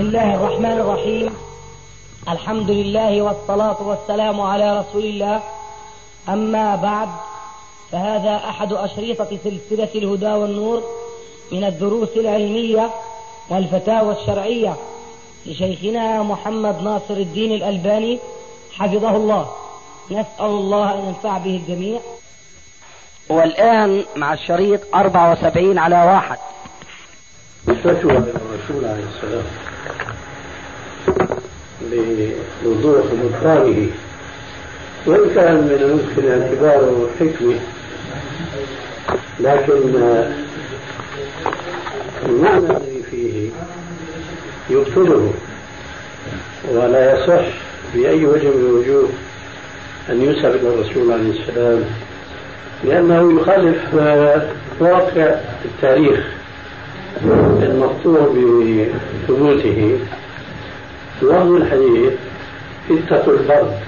بسم الله الرحمن الرحيم. الحمد لله والصلاة والسلام على رسول الله أما بعد فهذا أحد أشريطة سلسلة الهدى والنور من الدروس العلمية والفتاوى الشرعية لشيخنا محمد ناصر الدين الألباني حفظه الله. نسأل الله أن ينفع به الجميع. والآن مع الشريط 74 على واحد. فتوى الرسول عليه السلام لوضوح مضطره وإن كان من الممكن اعتباره حكمة لكن المعنى الذي فيه يبطله ولا يصح بأي وجه من الوجوه أن يسأل الرسول عليه السلام لأنه يخالف واقع التاريخ المقطوع بثبوته. لفظ الحديث اتقوا البرد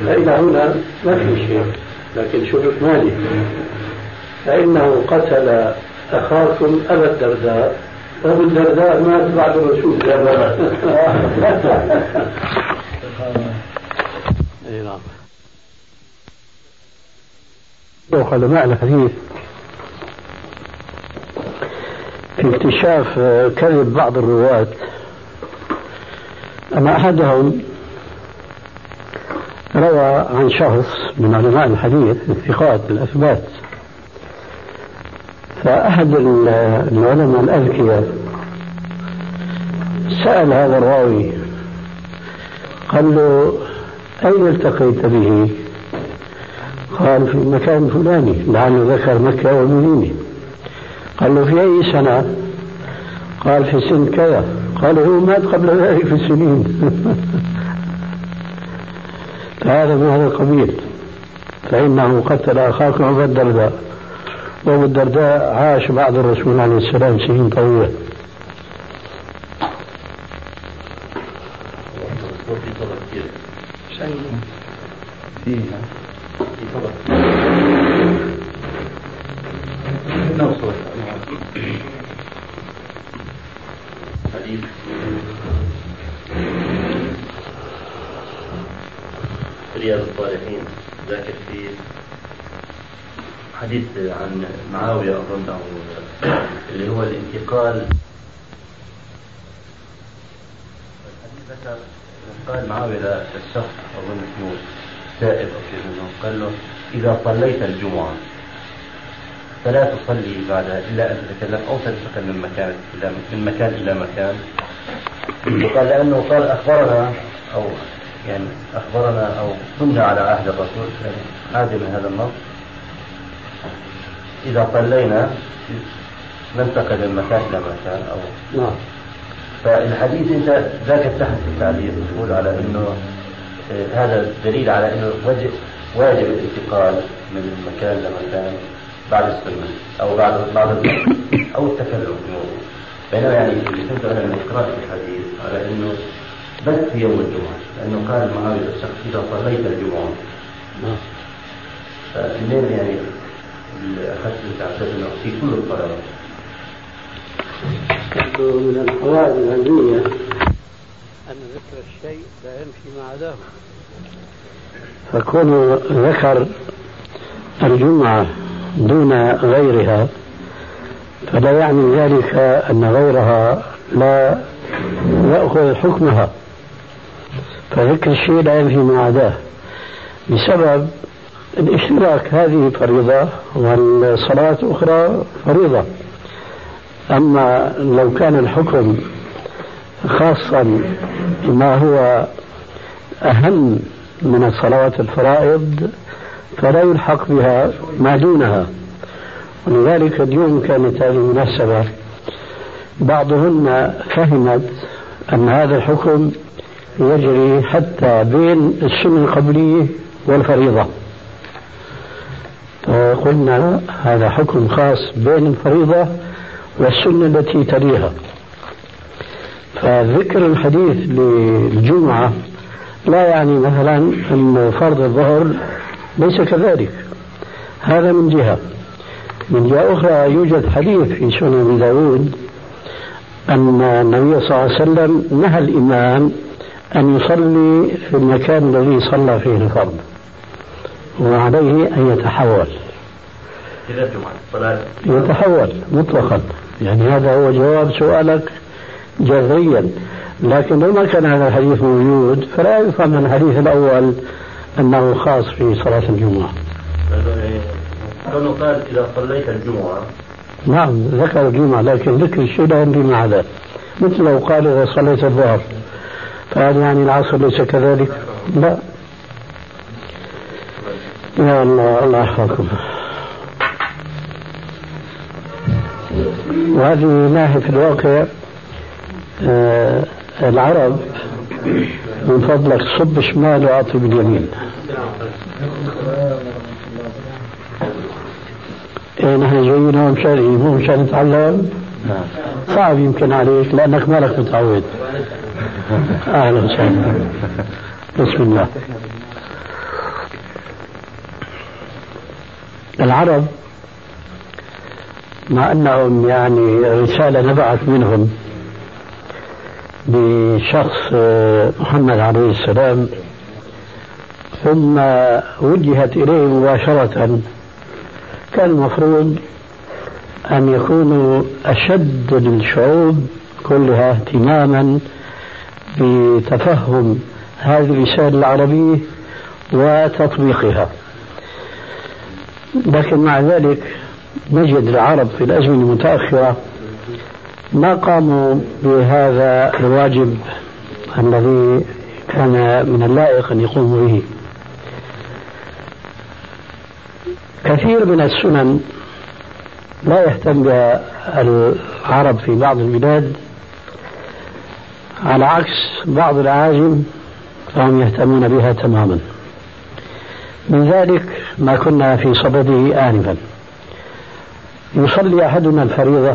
فإلى هنا ما في شيء لكن شروط مالي. فإنه قتل أخاكم أبا الدرداء أبو الدرداء مات بعد الرسول. إي نعم. علماء الحديث في اكتشاف كذب بعض الرواة. أن أحدهم روى عن شخص من علماء الحديث الثقات الأثبات فأحد العلماء الأذكياء سأل هذا الراوي قال له أين التقيت به؟ قال في المكان الفلاني لعله ذكر مكة والمدينة قال له في أي سنة؟ قال في سن كذا قال هو مات قبل ذلك في سنين. فهذا من هذا القبيل. فإنه قتل أخاكم أبا الدرداء. وأبو الدرداء عاش بعد الرسول عليه السلام سنين طويلة حديث رياض الصالحين ذاكر في حديث عن معاوية أظن أو اللي هو الانتقال الحديث ذكر قال معاوية للشخص أظن اسمه سائب أو شيء منه قال له إذا صليت الجمعة فلا تصلي بعدها إلا أن تتكلم أو تنتقل من مكان إلى من مكان إلى مكان. وقال لأنه قال أخبرنا أو يعني أخبرنا أو كنا على عهد الرسول يعني عادة من هذا النص. إذا صلينا ننتقل من مكان إلى مكان أو نعم. فالحديث أنت ذاك تحت التعليق تقول على أنه آه، هذا دليل على أنه واجب الانتقال من مكان لمكان بعد السنة أو بعد بعد أو التكلم في الموضوع بينما يعني اللي كنت أنا من قراءة الحديث على أنه بس في يوم الجمعة لأنه قال معاوية الشخص إذا صليت الجمعة. نعم. فمنين يعني أخذت تعتقد أنه في كل الصلوات من القواعد العلمية أن ذكر الشيء لا يمشي مع عداه فكون ذكر الجمعة دون غيرها فلا يعني ذلك أن غيرها لا يأخذ حكمها. فذكر الشيء لا ينفي ما عداه بسبب الاشتراك هذه فريضة والصلاة أخرى فريضة. أما لو كان الحكم خاصا بما هو أهم من الصلوات الفرائض فلا يلحق بها ما دونها. ولذلك اليوم كانت هذه المناسبة بعضهن فهمت أن هذا الحكم يجري حتى بين السنة القبلية والفريضة. فقلنا هذا حكم خاص بين الفريضة والسنة التي تليها. فذكر الحديث للجمعة لا يعني مثلا أن فرض الظهر ليس كذلك. هذا من جهة. من جهة أخرى يوجد حديث في سنن أبي داود أن النبي صلى الله عليه وسلم نهى الإمام أن يصلي في المكان الذي صلى فيه الفرض وعليه أن يتحول. يتحول مطلقا. يعني هذا هو جواب سؤالك جذريا. لكن لو ما كان هذا الحديث موجود فلا يفهم الحديث الأول أنه خاص في صلاة الجمعة. كونه قال إذا صليت الجمعة. نعم ذكر الجمعة لكن ذكر الشيء لا يمضي مع ذلك. مثل لو قال إذا صليت الظهر فهل يعني العصر ليس كذلك؟ لا. يا الله الله يحفظكم. وهذه ناحية في الواقع آه العرب من فضلك صب شمال وأعطي باليمين إيه نحن مشان إيه مو مشان نتعلم. صعب يمكن عليك لأنك مالك متعود. أهلا وسهلا بسم الله. العرب مع أنهم يعني رسالة نبعت منهم بشخص محمد عليه السلام. ثم وجهت إليه مباشرة. كان المفروض أن يكونوا أشد الشعوب كلها اهتماما بتفهم هذه الرسالة العربية وتطبيقها. لكن مع ذلك نجد العرب في الأزمنة المتأخرة ما قاموا بهذا الواجب الذي كان من اللائق أن يقوموا به. كثير من السنن لا يهتم بها العرب في بعض البلاد على عكس بعض الأعاجم فهم يهتمون بها تماما. من ذلك ما كنا في صدده آنفا. يصلي أحدنا الفريضة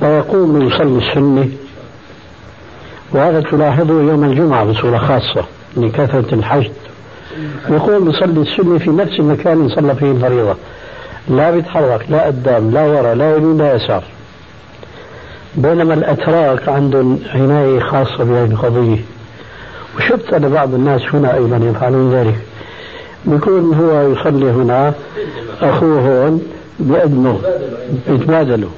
فيقوم يصلي السنة وهذا تلاحظه يوم الجمعة بصورة خاصة لكثرة الحشد. يقوم يصلي السنة في نفس المكان اللي صلى فيه الفريضة. لا بيتحرك لا قدام لا وراء لا يمين لا يسار. بينما الأتراك عندهم عناية خاصة بهذه القضية. وشفت أنا بعض الناس هنا أيضا يفعلون ذلك. بيكون هو يصلي هنا أخوه هون بيقدموا بيتبادلوا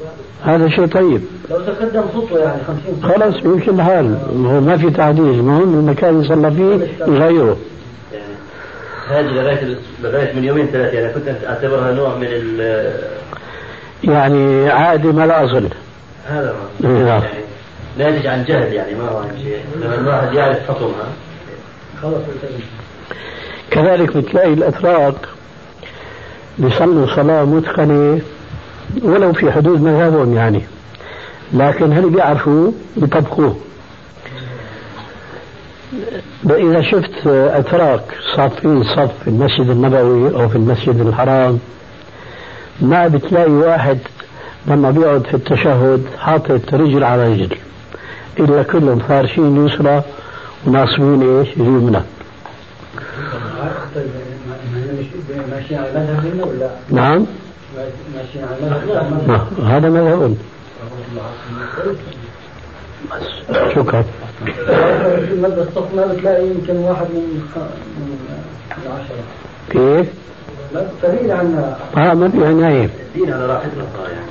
هذا شيء طيب. لو تقدم خطوة يعني 50 خلاص يمشي الحال. هو ما في تعديل. المهم المكان اللي صلى فيه يغيره هذه لغاية لغاية من يومين ثلاثة يعني كنت أعتبرها نوع من ال يعني عادي ما لا اصل هذا ما نعم. يعني ناتج عن جهل يعني ما هو عن شيء. لما الواحد يعرف حكمها خلاص كذلك بتلاقي الأتراك بيصلوا صلاة متقنة ولو في حدود مذهبهم يعني. لكن هل بيعرفوا؟ بيطبقوه. إذا شفت أتراك صافين صف في المسجد النبوي أو في المسجد الحرام ما بتلاقي واحد لما بيقعد في التشهد حاطط رجل على رجل إلا كلهم فارشين يسرى وناصبين إيش؟ ولا نعم. ماشيين على مذهب ما- هذا مذهب. شكرا. في الصف ما بتلاقي يمكن واحد من العشرة كيف؟ لا قليل عنا آه ما في عناية الدين على راحتنا يعني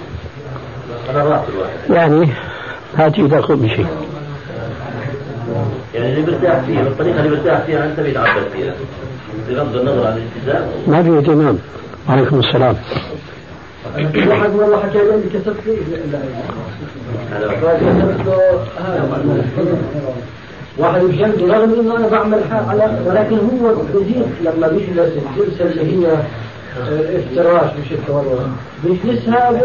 على راحة الواحد يعني هاتي تاخذ بشيء. يعني اللي برتاح فيه والطريقة اللي برتاح فيها أنت بيتعبد فيها بغض النظر عن الالتزام ما في اهتمام وعليكم السلام. واحد والله حكى لي كسبت لا واحد بجنبي رغم إنه أنا بعمل على ولكن هو بزيد لما بيجلس الجلسه اللي هي آه، افتراش مش التورط بيجلسها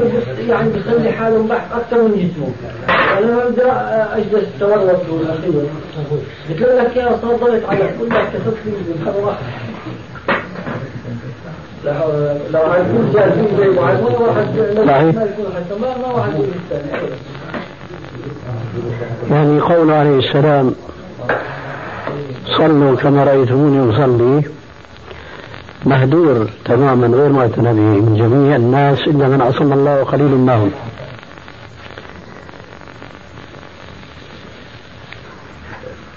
يعني بيخلي حاله مضحك أكثر من جسمه. أنا بقدر أجلس التورط والاخير قلت لك يا صار ضغط على كل لك كسبت لي لو جاهزين زي ما ما يعني قول عليه السلام صلوا كما رأيتموني أصلي. مهدور تماما غير معتنى به من جميع الناس إلا من عصم الله وقليل ما هم.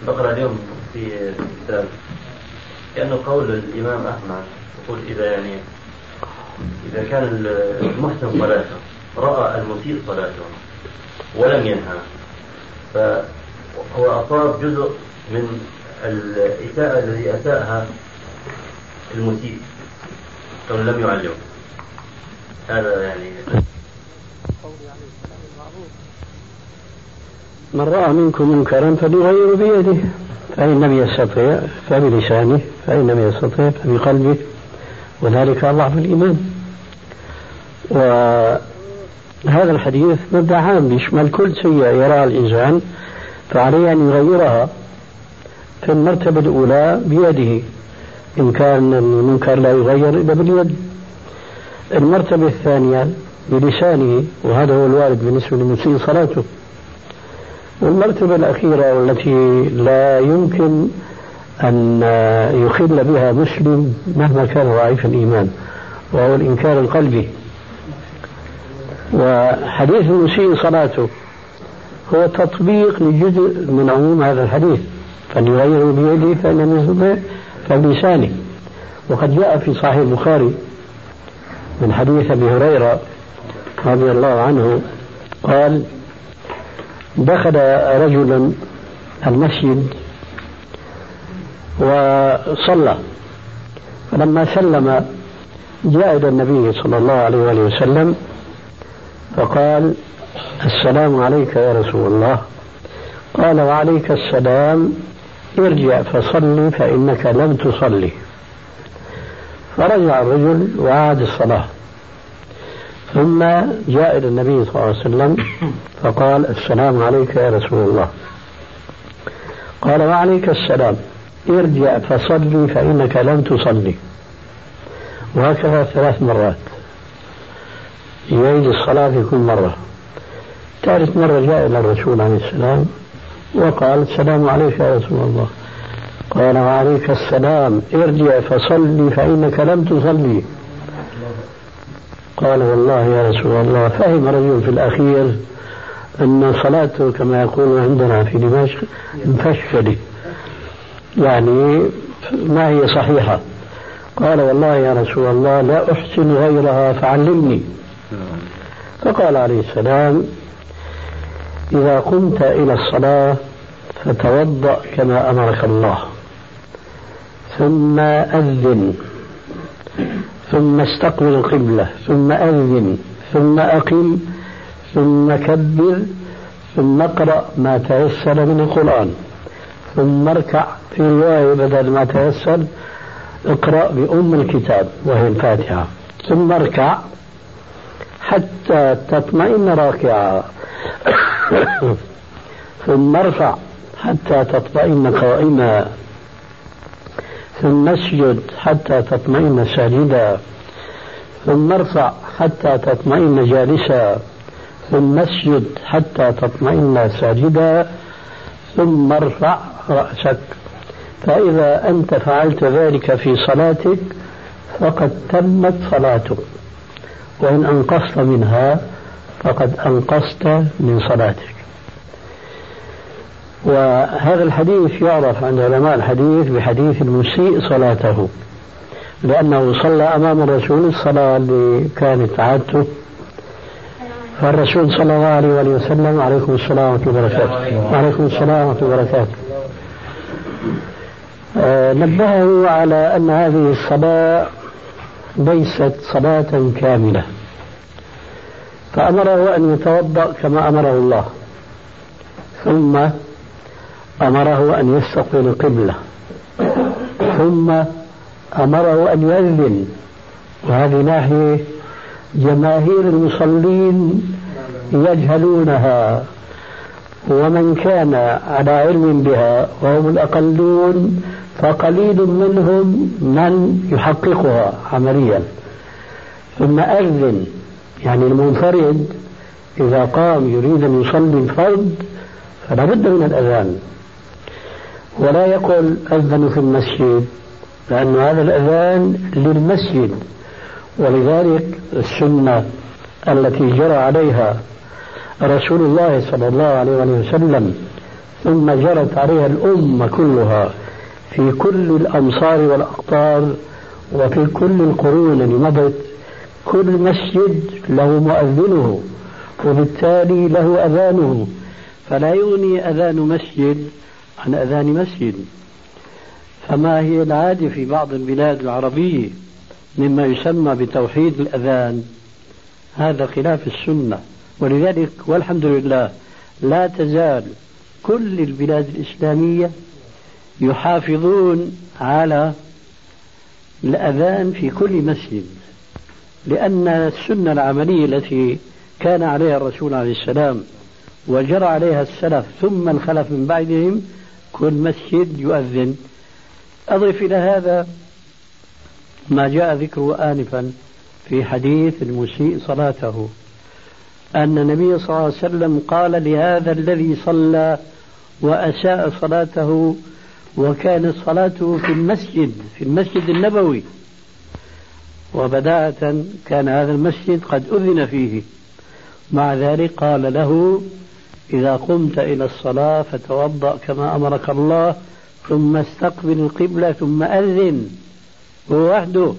بقرأ اليوم في كتاب كأنه قول الإمام أحمد. يقول إذا يعني إذا كان المحسن صلاته رأى المسيء صلاته ولم ينهى فهو أصاب جزء من الإساءة الذي أساءها المسيء كونه لم يعلم هذا يعني من رأى منكم منكرا فليغير بيده فإن لم يستطع فبلسانه فإن لم يستطع فبقلبه. وذلك أضعف الإيمان. وهذا الحديث مبدأ عام يشمل كل سيئة يراها الإنسان فعليه أن يغيرها في المرتبة الأولى بيده إن كان المنكر لا يغير إلا باليد. المرتبة الثانية بلسانه وهذا هو الوارد بالنسبة لمسيء صلاته. والمرتبة الأخيرة والتي لا يمكن أن يخل بها مسلم مهما كان ضعيف الإيمان وهو الإنكار القلبي. وحديث المسيء صلاته هو تطبيق لجزء من عموم هذا الحديث. فليغير بيده فإن يستطع فبلسانه وقد جاء في صحيح البخاري من حديث أبي هريرة رضي الله عنه قال دخل رجل المسجد وصلى. فلما سلم جاء إلى النبي صلى الله عليه وآله وسلم فقال السلام عليك يا رسول الله. قال وعليك السلام. ارجع فصلي فإنك لم تصلي. فرجع الرجل وعاد الصلاة. ثم جاء إلى النبي صلى الله عليه وسلم فقال السلام عليك يا رسول الله. قال وعليك السلام. ارجع فصلي فإنك لم تصلي. وهكذا ثلاث مرات. يعيد الصلاة في كل مرة. ثالث مرة جاء إلى الرسول عليه السلام وقال السلام عليك يا رسول الله. قال وعليك السلام. ارجع فصلي فإنك لم تصلي. قال والله يا رسول الله فهم رجل في الأخير أن صلاته كما يقول عندنا في دمشق مفشلة. يعني ما هي صحيحة. قال والله يا رسول الله لا أحسن غيرها فعلمني. فقال عليه السلام إذا قمت إلى الصلاة فتوضأ كما أمرك الله. ثم أذن. ثم استقبل القبلة. ثم أذن. ثم أقم. ثم كبر. ثم اقرأ ما تيسر من القرآن. ثم اركع في رواية بدل ما تيسر اقرأ بأم الكتاب وهي الفاتحة. ثم اركع حتى تطمئن راكعا ثم ارفع حتى تطمئن قائما. ثم اسجد حتى تطمئن ساجدا. ثم ارفع حتى تطمئن جالسا. ثم اسجد حتى تطمئن ساجدا. ثم ارفع رأسك فإذا أنت فعلت ذلك في صلاتك فقد تمت صلاتك. وإن أنقصت منها فقد أنقصت من صلاتك. وهذا الحديث يعرف عند علماء الحديث بحديث المسيء صلاته. لأنه صلى أمام الرسول الصلاة اللي كانت عادته. فالرسول صلى الله عليه وسلم عليكم السلام ورحمة الله وبركاته. وعليكم السلام ورحمة الله وبركاته. نبهه على أن هذه الصلاة ليست صلاة كاملة. فأمره أن يتوضأ كما أمره الله. ثم أمره أن يستقبل القبلة ثم أمره أن يؤذن وهذه ناحية جماهير المصلين يجهلونها. ومن كان على علم بها وهم الأقلون فقليل منهم من يحققها عمليا. ثم أذن يعني المنفرد إذا قام يريد أن يصلي الفرد فلا بد من الأذان. ولا يقول أذن في المسجد لأن هذا الأذان للمسجد ولذلك السنة التي جرى عليها رسول الله صلى الله عليه وسلم ثم جرت عليها الأمة كلها في كل الأمصار والأقطار وفي كل القرون اللي مضت. كل مسجد له مؤذنه وبالتالي له أذانه. فلا يغني أذان مسجد عن أذان مسجد. فما هي العادة في بعض البلاد العربية مما يسمى بتوحيد الأذان؟ هذا خلاف السنة. ولذلك والحمد لله لا تزال كل البلاد الإسلامية يحافظون على الأذان في كل مسجد لأن السنة العملية التي كان عليها الرسول عليه السلام وجرى عليها السلف ثم الخلف من بعدهم كل مسجد يؤذن. أضف إلى هذا ما جاء ذكره آنفا في حديث المسيء صلاته. أن النبي صلى الله عليه وسلم قال لهذا الذي صلى وأساء صلاته وكانت صلاته في المسجد في المسجد النبوي. وبداءة كان هذا المسجد قد أذن فيه. مع ذلك قال له إذا قمت إلى الصلاة فتوضأ كما أمرك الله ثم استقبل القبلة ثم أذن. هو وحده.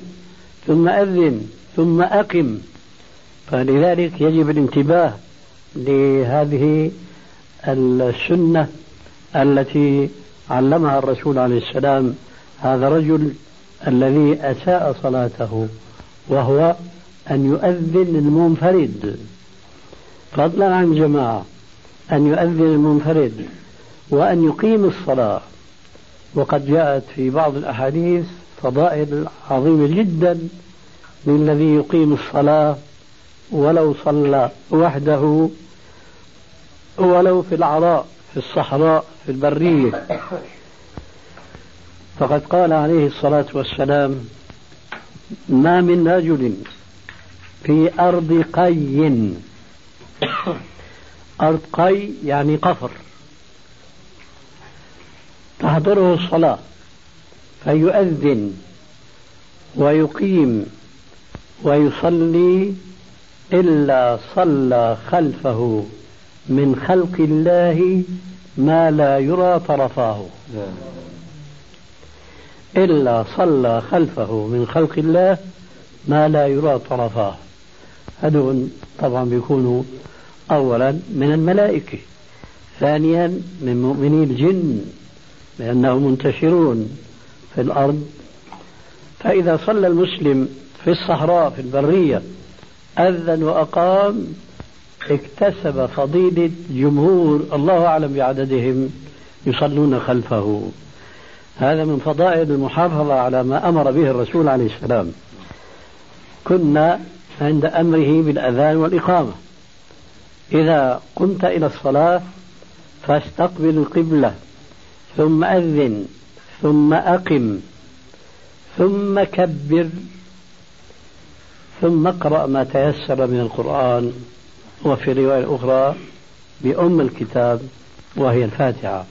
ثم أذن ثم أقم. فلذلك يجب الانتباه لهذه السنة التي علمها الرسول عليه السلام هذا الرجل الذي أساء صلاته وهو أن يؤذن المنفرد. فضلا عن جماعة أن يؤذن المنفرد وأن يقيم الصلاة. وقد جاءت في بعض الأحاديث فضائل عظيمة جدا للذي يقيم الصلاة ولو صلى وحده ولو في العراء في الصحراء في البرية. فقد قال عليه الصلاة والسلام ما من رجل في أرض قي. أرض قي يعني قفر. تحضره الصلاة فيؤذن ويقيم ويصلي إلا صلى خلفه من خلق الله ما لا يرى طرفاه. إلا صلى خلفه من خلق الله ما لا يرى طرفاه. هذول طبعا بيكونوا أولا من الملائكة. ثانيا من مؤمني الجن لأنهم منتشرون في الأرض. فإذا صلى المسلم في الصحراء في البرية أذن وأقام اكتسب فضيلة جمهور الله أعلم بعددهم يصلون خلفه. هذا من فضائل المحافظة على ما أمر به الرسول عليه السلام. كنا عند أمره بالأذان والإقامة. إذا قمت إلى الصلاة فاستقبل القبلة ثم أذن ثم أقم ثم كبر ثم اقرأ ما تيسر من القرآن وفي رواية أخرى بأم الكتاب وهي الفاتحة.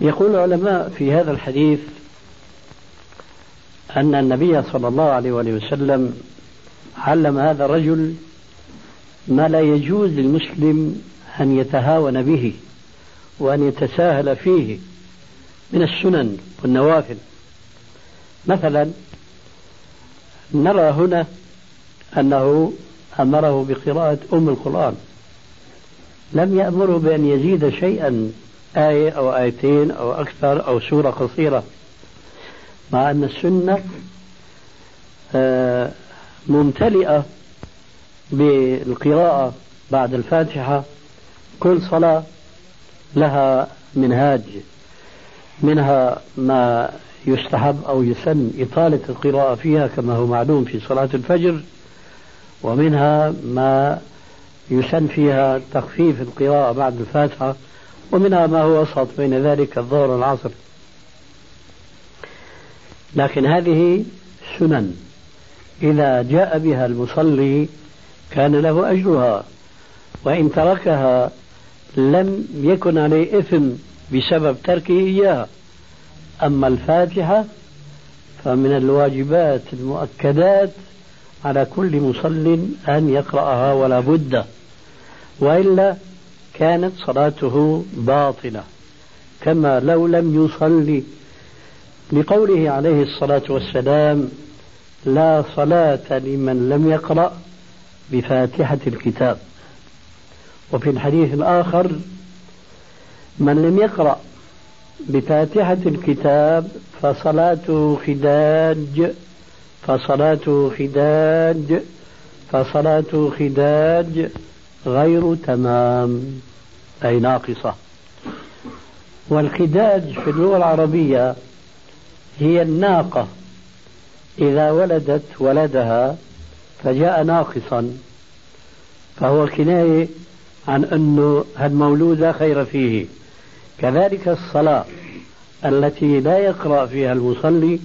يقول العلماء في هذا الحديث أن النبي صلى الله عليه وسلم علم هذا الرجل ما لا يجوز للمسلم أن يتهاون به وأن يتساهل فيه من السنن والنوافل. مثلا نرى هنا أنه أمره بقراءة أم القرآن. لم يأمره بأن يزيد شيئا آية أو آيتين أو أكثر أو سورة قصيرة مع أن السنة آه، ممتلئة بالقراءة بعد الفاتحة كل صلاة لها منهاج. منها ما يستحب أو يسن إطالة القراءة فيها كما هو معلوم في صلاة الفجر ومنها ما يسن فيها تخفيف القراءة بعد الفاتحة ومنها ما هو وسط بين ذلك الظهر والعصر. لكن هذه سنن. إذا جاء بها المصلي كان له أجرها وإن تركها لم يكن عليه إثم بسبب تركه إياها. أما الفاتحة فمن الواجبات المؤكدات على كل مصل أن يقرأها ولا بد وإلا كانت صلاته باطلة كما لو لم يصلي. لقوله عليه الصلاة والسلام لا صلاة لمن لم يقرأ بفاتحة الكتاب وفي الحديث الآخر من لم يقرأ بفاتحة الكتاب فصلاته خداج فصلاته خداج فصلاته خداج غير تمام. أي ناقصة. والخداج في اللغة العربية هي الناقة. إذا ولدت ولدها فجاء ناقصا. فهو كناية عن أنه هالمولود لا خير فيه. كذلك الصلاة التي لا يقرأ فيها المصلي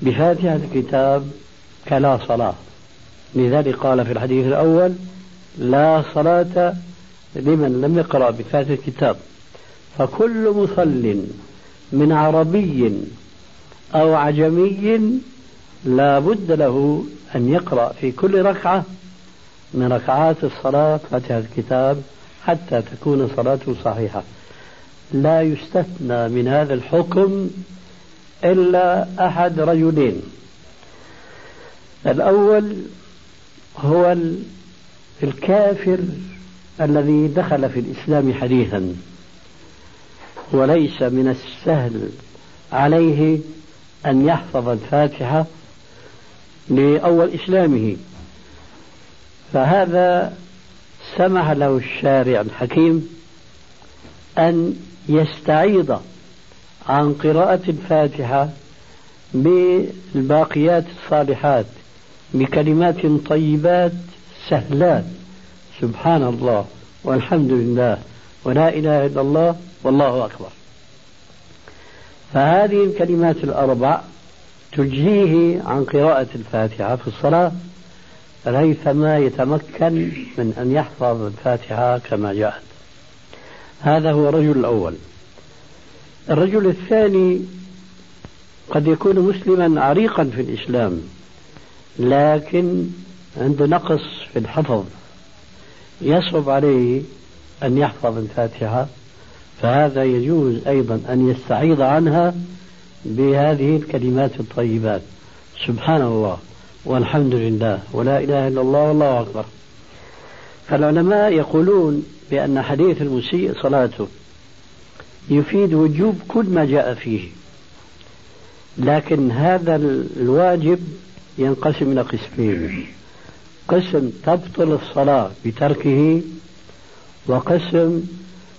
بفاتحة الكتاب كلا صلاة. لذلك قال في الحديث الأول لا صلاة لمن لم يقرأ بفاتحة الكتاب. فكل مصل من عربي أو عجمي لا بد له أن يقرأ في كل ركعة من ركعات الصلاة فاتحة الكتاب حتى تكون صلاته صحيحة. لا يستثنى من هذا الحكم إلا أحد رجلين. الأول هو الكافر الذي دخل في الإسلام حديثا وليس من السهل عليه أن يحفظ الفاتحة لأول إسلامه. فهذا سمح له الشارع الحكيم أن يستعيض عن قراءة الفاتحة بالباقيات الصالحات بكلمات طيبات سهلات. سبحان الله والحمد لله ولا إله إلا الله والله أكبر. فهذه الكلمات الأربع تجزيه عن قراءة الفاتحة في الصلاة ريثما يتمكن من أن يحفظ الفاتحة كما جاءت. هذا هو الرجل الأول. الرجل الثاني قد يكون مسلما عريقا في الإسلام لكن عنده نقص في الحفظ. يصعب عليه أن يحفظ الفاتحة فهذا يجوز أيضا أن يستعيض عنها بهذه الكلمات الطيبات. سبحان الله والحمد لله. ولا إله إلا الله والله أكبر. فالعلماء يقولون بأن حديث المسيء صلاته يفيد وجوب كل ما جاء فيه لكن هذا الواجب ينقسم إلى قسمين. قسم تبطل الصلاة بتركه وقسم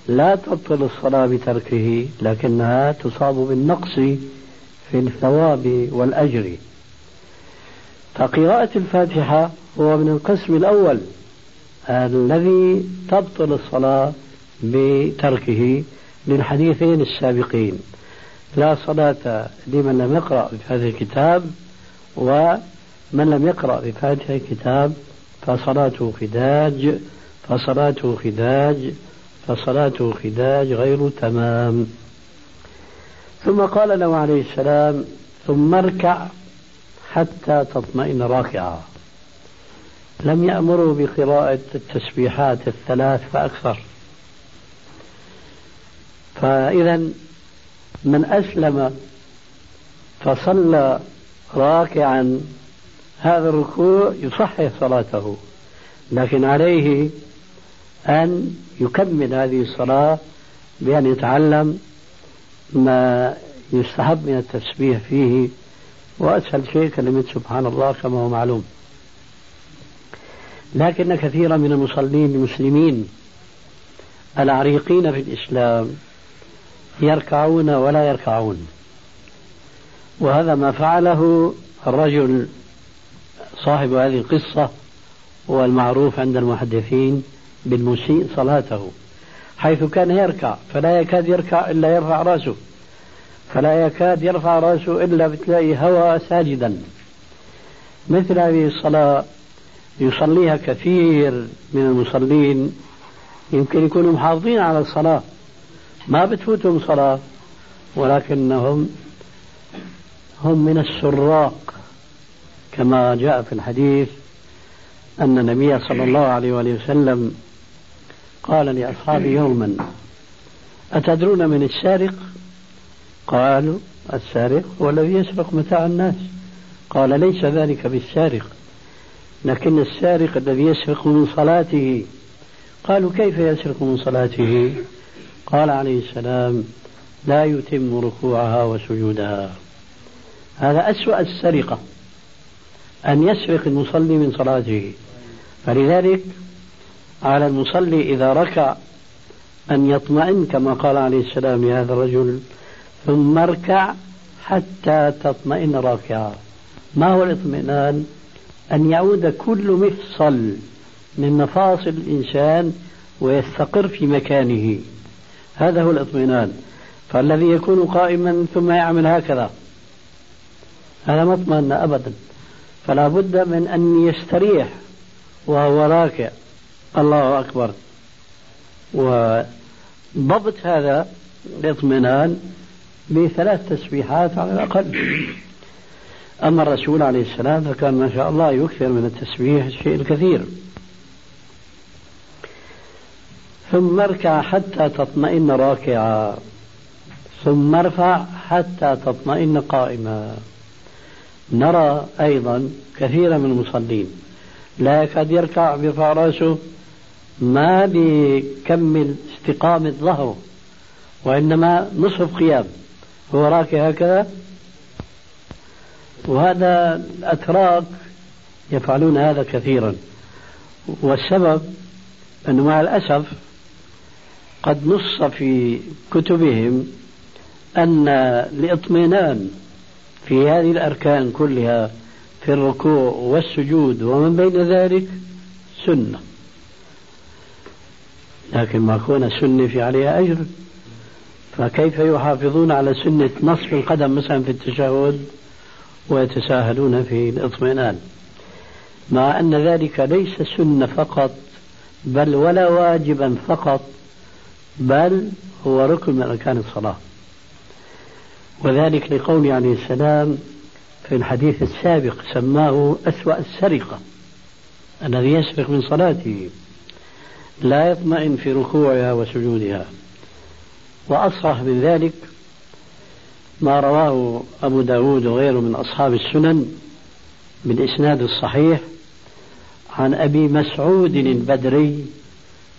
لا تبطل الصلاة بتركه لكنها تصاب بالنقص في الثواب والأجر. فقراءة الفاتحة هو من القسم الأول. الذي تبطل الصلاة بتركه للحديثين السابقين. لا صلاة لمن لم يقرأ بهذا الكتاب ومن لم يقرأ بفاتحة الكتاب فصلاته خداج فصلاته خداج فصلاته خداج غير تمام. ثم قال له عليه السلام ثم اركع حتى تطمئن راكعا. لم يأمروا بقراءة التسبيحات الثلاث فأكثر. فإذا من أسلم فصلى راكعا هذا الركوع يصحح صلاته لكن عليه أن يكمل هذه الصلاة بأن يتعلم ما يستحب من التسبيح فيه وأسهل شيء كلمة سبحان الله كما هو معلوم. لكن كثيرا من المصلين المسلمين العريقين في الإسلام يركعون ولا يركعون. وهذا ما فعله الرجل صاحب هذه القصة هو المعروف عند المحدثين بالمسيء صلاته حيث كان يركع فلا يكاد يركع إلا يرفع رأسه فلا يكاد يرفع رأسه إلا بتلاقي هوى ساجدا. مثل هذه الصلاة يصليها كثير من المصلين. يمكن يكونوا محافظين على الصلاة. ما بتفوتهم صلاة ولكنهم هم من السراق. كما جاء في الحديث أن النبي صلى الله عليه وآله وسلم قال لأصحابه يوما أتدرون من السارق؟ قالوا السارق هو الذي يسرق متاع الناس. قال ليس ذلك بالسارق. لكن السارق الذي يسرق من صلاته قالوا كيف يسرق من صلاته؟ قال عليه السلام لا يتم ركوعها وسجودها. هذا أسوأ السرقة أن يسرق المصلي من صلاته. فلذلك على المصلي إذا ركع أن يطمئن كما قال عليه السلام لهذا الرجل ثم اركع حتى تطمئن راكعا. ما هو الاطمئنان؟ أن يعود كل مفصل من مفاصل الإنسان ويستقر في مكانه. هذا هو الاطمئنان. فالذي يكون قائما ثم يعمل هكذا هذا ما اطمئن أبدا. فلا بد من أن يستريح وهو راكع. الله أكبر. وضبط هذا الاطمئنان بثلاث تسبيحات على الأقل. أما الرسول عليه السلام فكان ما شاء الله يكثر من التسبيح الشيء الكثير. ثم اركع حتى تطمئن راكعا. ثم ارفع حتى تطمئن قائما. نرى أيضا كثيرا من المصلين. لا يكاد يركع بيرفع رأسه. ما بيكمل استقامة ظهره. وإنما نصف قيام. هو راكع هكذا وهذا الأتراك يفعلون هذا كثيرا. والسبب أنه مع الأسف قد نص في كتبهم أن الاطمئنان في هذه الأركان كلها في الركوع والسجود ومن بين ذلك سنة. لكن ما كون سنة في عليها أجر فكيف يحافظون على سنة نصب القدم مثلا في التشهد؟ ويتساهلون في الاطمئنان. مع أن ذلك ليس سنة فقط بل ولا واجبا فقط بل هو ركن من أركان الصلاة. وذلك لقول عليه السلام في الحديث السابق سماه أسوأ السرقة الذي يسرق من صلاته لا يطمئن في ركوعها وسجودها. وأصرح من ذلك ما رواه أبو داود وغيره من أصحاب السنن بالإسناد الصحيح عن أبي مسعود البدري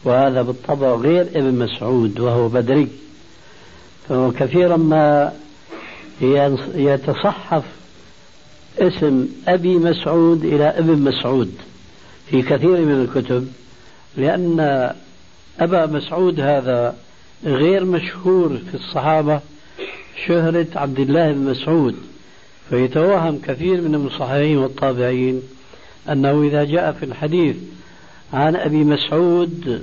وهذا بالطبع غير ابن مسعود وهو بدري. فهو كثيرا ما يتصحف اسم أبي مسعود إلى ابن مسعود في كثير من الكتب لأن أبا مسعود هذا غير مشهور في الصحابة شهرة عبد الله بن مسعود فيتوهم كثير من المصححين والطابعين أنه إذا جاء في الحديث عن أبي مسعود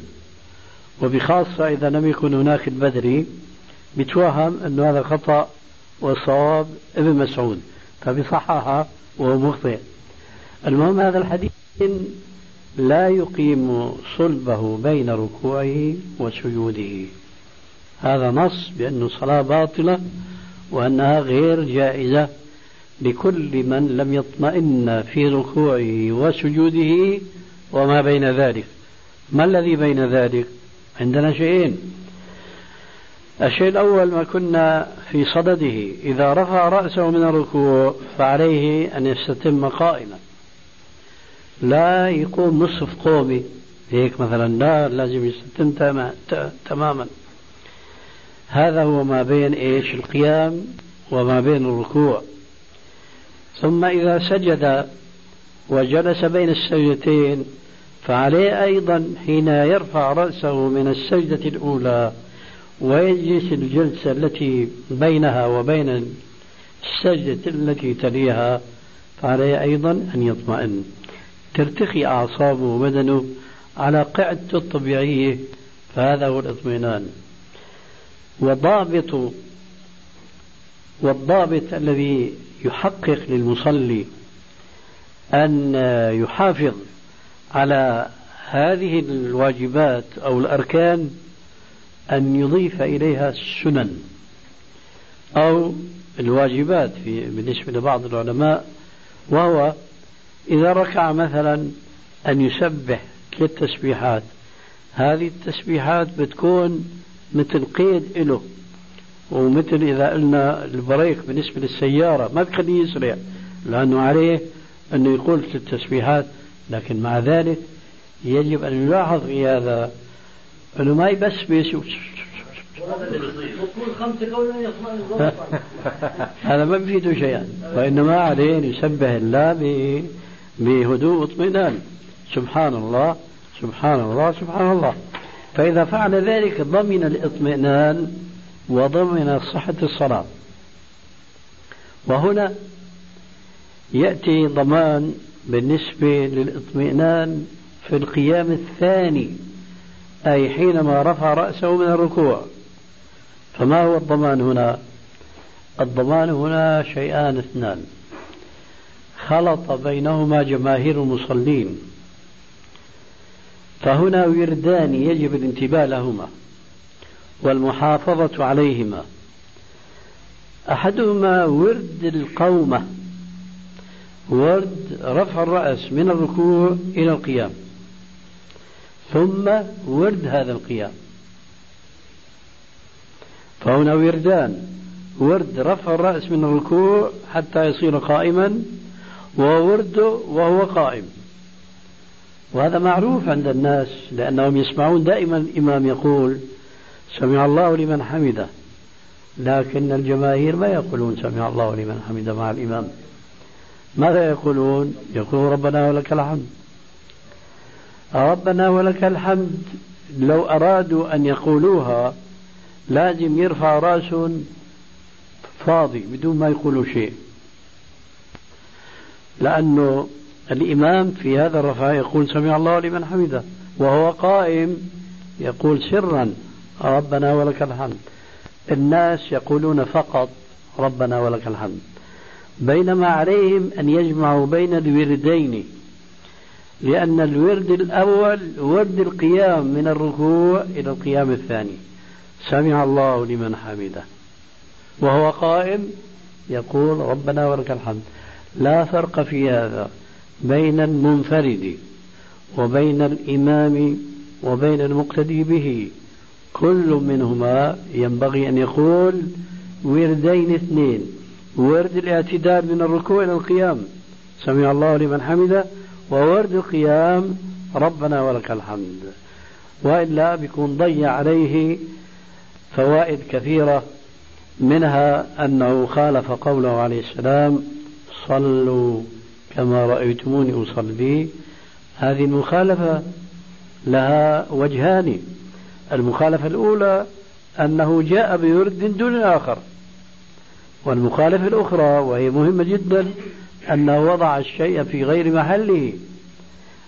وبخاصة إذا لم يكن هناك البدري بيتوهم أن هذا خطأ وصواب ابن مسعود فبصححها وهو مخطئ. المهم هذا الحديث لا يقيم صلبه بين ركوعه وسجوده. هذا نص بأن الصلاة باطلة وأنها غير جائزة لكل من لم يطمئن في ركوعه وسجوده وما بين ذلك. ما الذي بين ذلك؟ عندنا شيئين. الشيء الأول ما كنا في صدده إذا رفع رأسه من الركوع فعليه أن يستتم قائما. لا يقوم نصف قومي. هيك مثلا لا لازم يستتم تماما. هذا هو ما بين إيش؟ القيام وما بين الركوع. ثم إذا سجد وجلس بين السجدتين فعليه أيضا حين يرفع رأسه من السجدة الأولى ويجلس الجلسة التي بينها وبين السجدة التي تليها فعليه أيضا أن يطمئن. ترتخي أعصابه وبدنه على قعدته الطبيعية فهذا هو الاطمئنان. وضابط والضابط الذي يحقق للمصلي أن يحافظ على هذه الواجبات أو الأركان أن يضيف إليها السنن أو الواجبات في بالنسبة لبعض العلماء وهو إذا ركع مثلا أن يسبح ثلاث تسبيحات هذه التسبيحات بتكون مثل قيد له ومثل إذا قلنا البريك بالنسبة للسيارة ما بخليه يسرع لأنه عليه أنه يقول في التسبيحات لكن مع ذلك يجب أن يلاحظ في هذا أنه ما يبسبس هذا ما بيفيده شيئا وإنما عليه أن يسبح الله بهدوء واطمئنان. سبحان الله سبحان الله سبحان الله. فإذا فعل ذلك ضمن الاطمئنان وضمن صحة الصلاة. وهنا يأتي ضمان بالنسبة للاطمئنان في القيام الثاني أي حينما رفع رأسه من الركوع. فما هو الضمان هنا؟ الضمان هنا شيئان اثنان. خلط بينهما جماهير المصلين. فهنا وردان يجب الانتباه لهما والمحافظة عليهما. أحدهما ورد القومة ورد رفع الرأس من الركوع إلى القيام ثم ورد هذا القيام. فهنا وردان ورد رفع الرأس من الركوع حتى يصير قائما وورد وهو قائم. وهذا معروف عند الناس لأنهم يسمعون دائما الإمام يقول سمع الله لمن حمده. لكن الجماهير ما يقولون سمع الله لمن حمده مع الإمام. ماذا يقولون؟ يقولون ربنا ولك الحمد. ربنا ولك الحمد لو أرادوا أن يقولوها لازم يرفع رأس فاضي بدون ما يقولوا شيء. لأنه الإمام في هذا الرفع يقول سمع الله لمن حمده وهو قائم يقول سرا ربنا ولك الحمد. الناس يقولون فقط ربنا ولك الحمد. بينما عليهم أن يجمعوا بين الوردين لأن الورد الأول ورد القيام من الركوع إلى القيام الثاني. سمع الله لمن حمده وهو قائم يقول ربنا ولك الحمد. لا فرق في هذا. بين المنفرد وبين الإمام وبين المقتدي به كل منهما ينبغي أن يقول وردين اثنين ورد الاعتدال من الركوع إلى القيام سمع الله لمن حمده وورد القيام ربنا ولك الحمد. وإلا بيكون ضيع عليه فوائد كثيرة منها أنه خالف قوله عليه السلام صلوا كما رأيتموني أصلي. هذه المخالفة لها وجهان. المخالفة الأولى أنه جاء بورد دون الآخر والمخالفة الأخرى وهي مهمة جدا أنه وضع الشيء في غير محله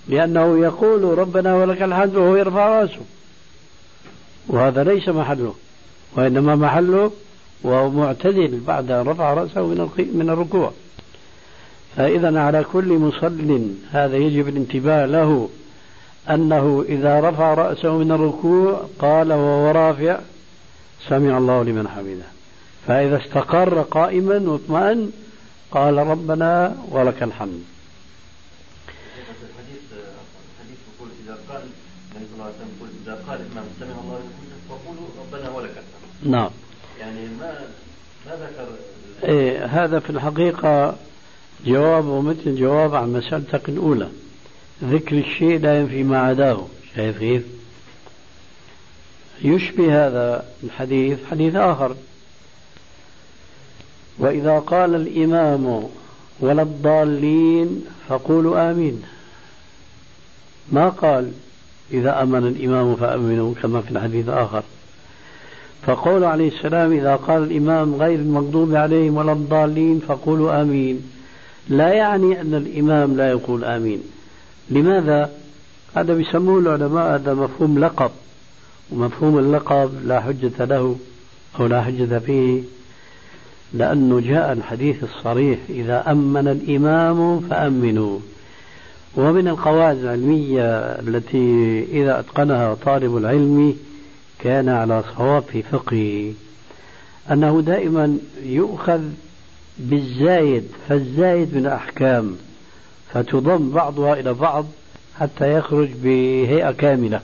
لأنه يقول ربنا ولك الحمد وهو يرفع رأسه. وهذا ليس محله وإنما محله وهو معتدل بعد أن رفع رأسه من الركوع. فإذا على كل مصل هذا يجب الانتباه له أنه إذا رفع رأسه من الركوع قال وهو رافع سمع الله لمن حمده. فإذا استقر قائما واطمأن قال ربنا ولك الحمد. إذا قال الإمام سمع الله لمن فقولوا ربنا ولك الحمد نعم. يعني ما ما ذكر إيه هذا في الحقيقة جواب مثل جواب عن مسألتك الأولى. ذكر الشيء لا ينفي ما عداه. شايف كيف؟ يشبه هذا الحديث حديث آخر. وإذا قال الإمام ولا الضالين فقولوا آمين. ما قال إذا أمن الإمام فأمنوا كما في الحديث الآخر فقول عليه السلام إذا قال الإمام غير المغضوب عليهم ولا الضالين فقولوا آمين. لا يعني أن الإمام لا يقول آمين. لماذا؟ هذا بيسموه العلماء هذا مفهوم لقب. ومفهوم اللقب لا حجة له أو لا حجة فيه لأنه جاء الحديث الصريح إذا أمن الإمام فأمنوا. ومن القواعد العلمية التي إذا أتقنها طالب العلم كان على صواب في فقهه أنه دائما يؤخذ بالزايد فالزايد من الأحكام فتضم بعضها إلى بعض حتى يخرج بهيئة كاملة.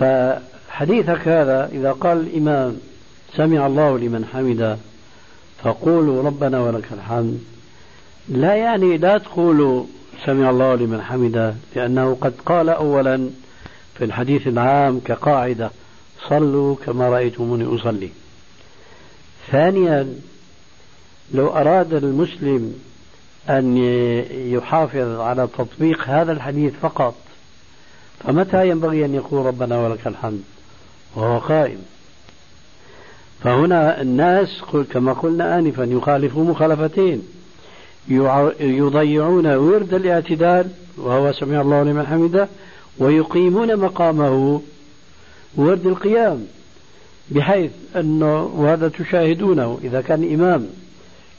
فحديثك هذا إذا قال الإمام سمع الله لمن حمده فقولوا ربنا ولك الحمد. لا يعني لا تقولوا سمع الله لمن حمده لأنه قد قال أولا في الحديث العام كقاعدة صلوا كما رأيتموني أصلي. ثانيا لو أراد المسلم أن يحافظ على تطبيق هذا الحديث فقط فمتى ينبغي أن يقول ربنا ولك الحمد؟ وهو قائم. فهنا الناس كما قلنا آنفا يخالفوا مخالفتين. يضيعون ورد الاعتدال وهو سمع الله لمن حمده ويقيمون مقامه ورد القيام بحيث أنه وهذا تشاهدونه إذا كان إمام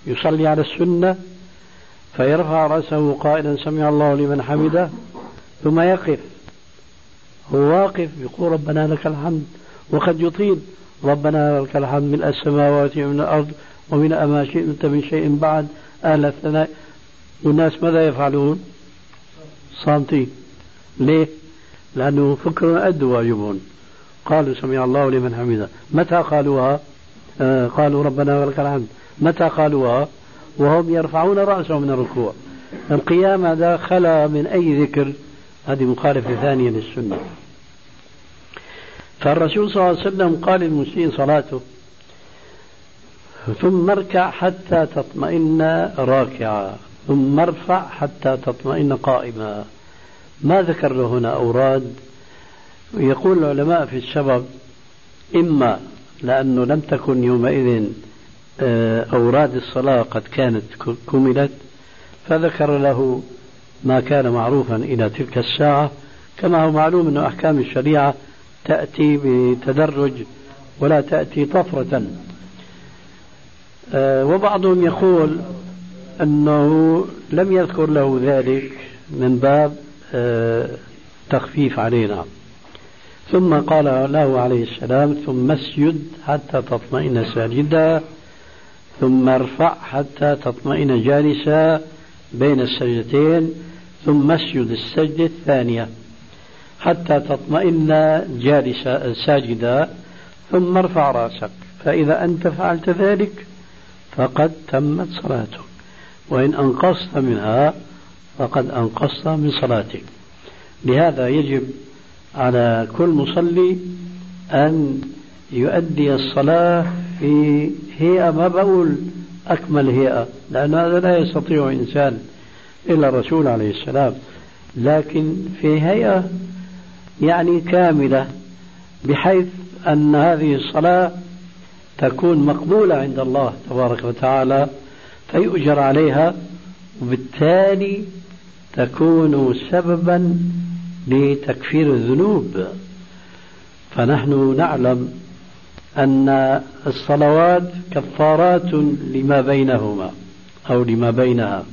يصلي على السنة فيرفع رأسه قائلا سمع الله لمن حمده ثم يقف. هو واقف يقول ربنا لك الحمد وقد يطيل. ربنا لك الحمد من السماوات ومن الأرض ومن أما شئت من شيء بعد. أهل الثناء. والناس ماذا يفعلون؟ صامتين. ليه؟ لأنه فكر أدوا واجبون قالوا سمع الله لمن حمده. متى قالوها؟ آه قالوا ربنا ولك الحمد. متى قالوها؟ وهم يرفعون رأسهم من الركوع. القيام هذا خلا من أي ذكر؟ هذه مخالفة ثانية للسنة. فالرسول صلى الله عليه وسلم قال للمسيء صلاته ثم اركع حتى تطمئن راكعا ثم ارفع حتى تطمئن قائما. ما ذكر له هنا أوراد؟ يقول العلماء في السبب إما لأنه لم تكن يومئذ أوراد الصلاة قد كانت كملت فذكر له ما كان معروفا إلى تلك الساعة كما هو معلوم أن أحكام الشريعة تأتي بتدرج ولا تأتي طفرة. آه، وبعضهم يقول أنه لم يذكر له ذلك من باب آه، تخفيف علينا. ثم قال له عليه السلام ثم اسجد حتى تطمئن ساجدا. ثم ارفع حتى تطمئن جالسا بين السجدتين ثم اسجد السجدة الثانية. حتى تطمئن جالسا ساجدا ثم ارفع رأسك. فإذا أنت فعلت ذلك فقد تمت صلاتك. وإن أنقصت منها فقد أنقصت من صلاتك. لهذا يجب على كل مصلي أن يؤدي الصلاة في هيئة ما بقول أكمل هيئة لأن هذا لا يستطيع إنسان إلا الرسول عليه السلام. لكن في هيئة يعني كاملة بحيث أن هذه الصلاة تكون مقبولة عند الله تبارك وتعالى فيؤجر عليها وبالتالي تكون سببا لتكفير الذنوب. فنحن نعلم أن الصلوات كفارات لما بينهما أو لما بينها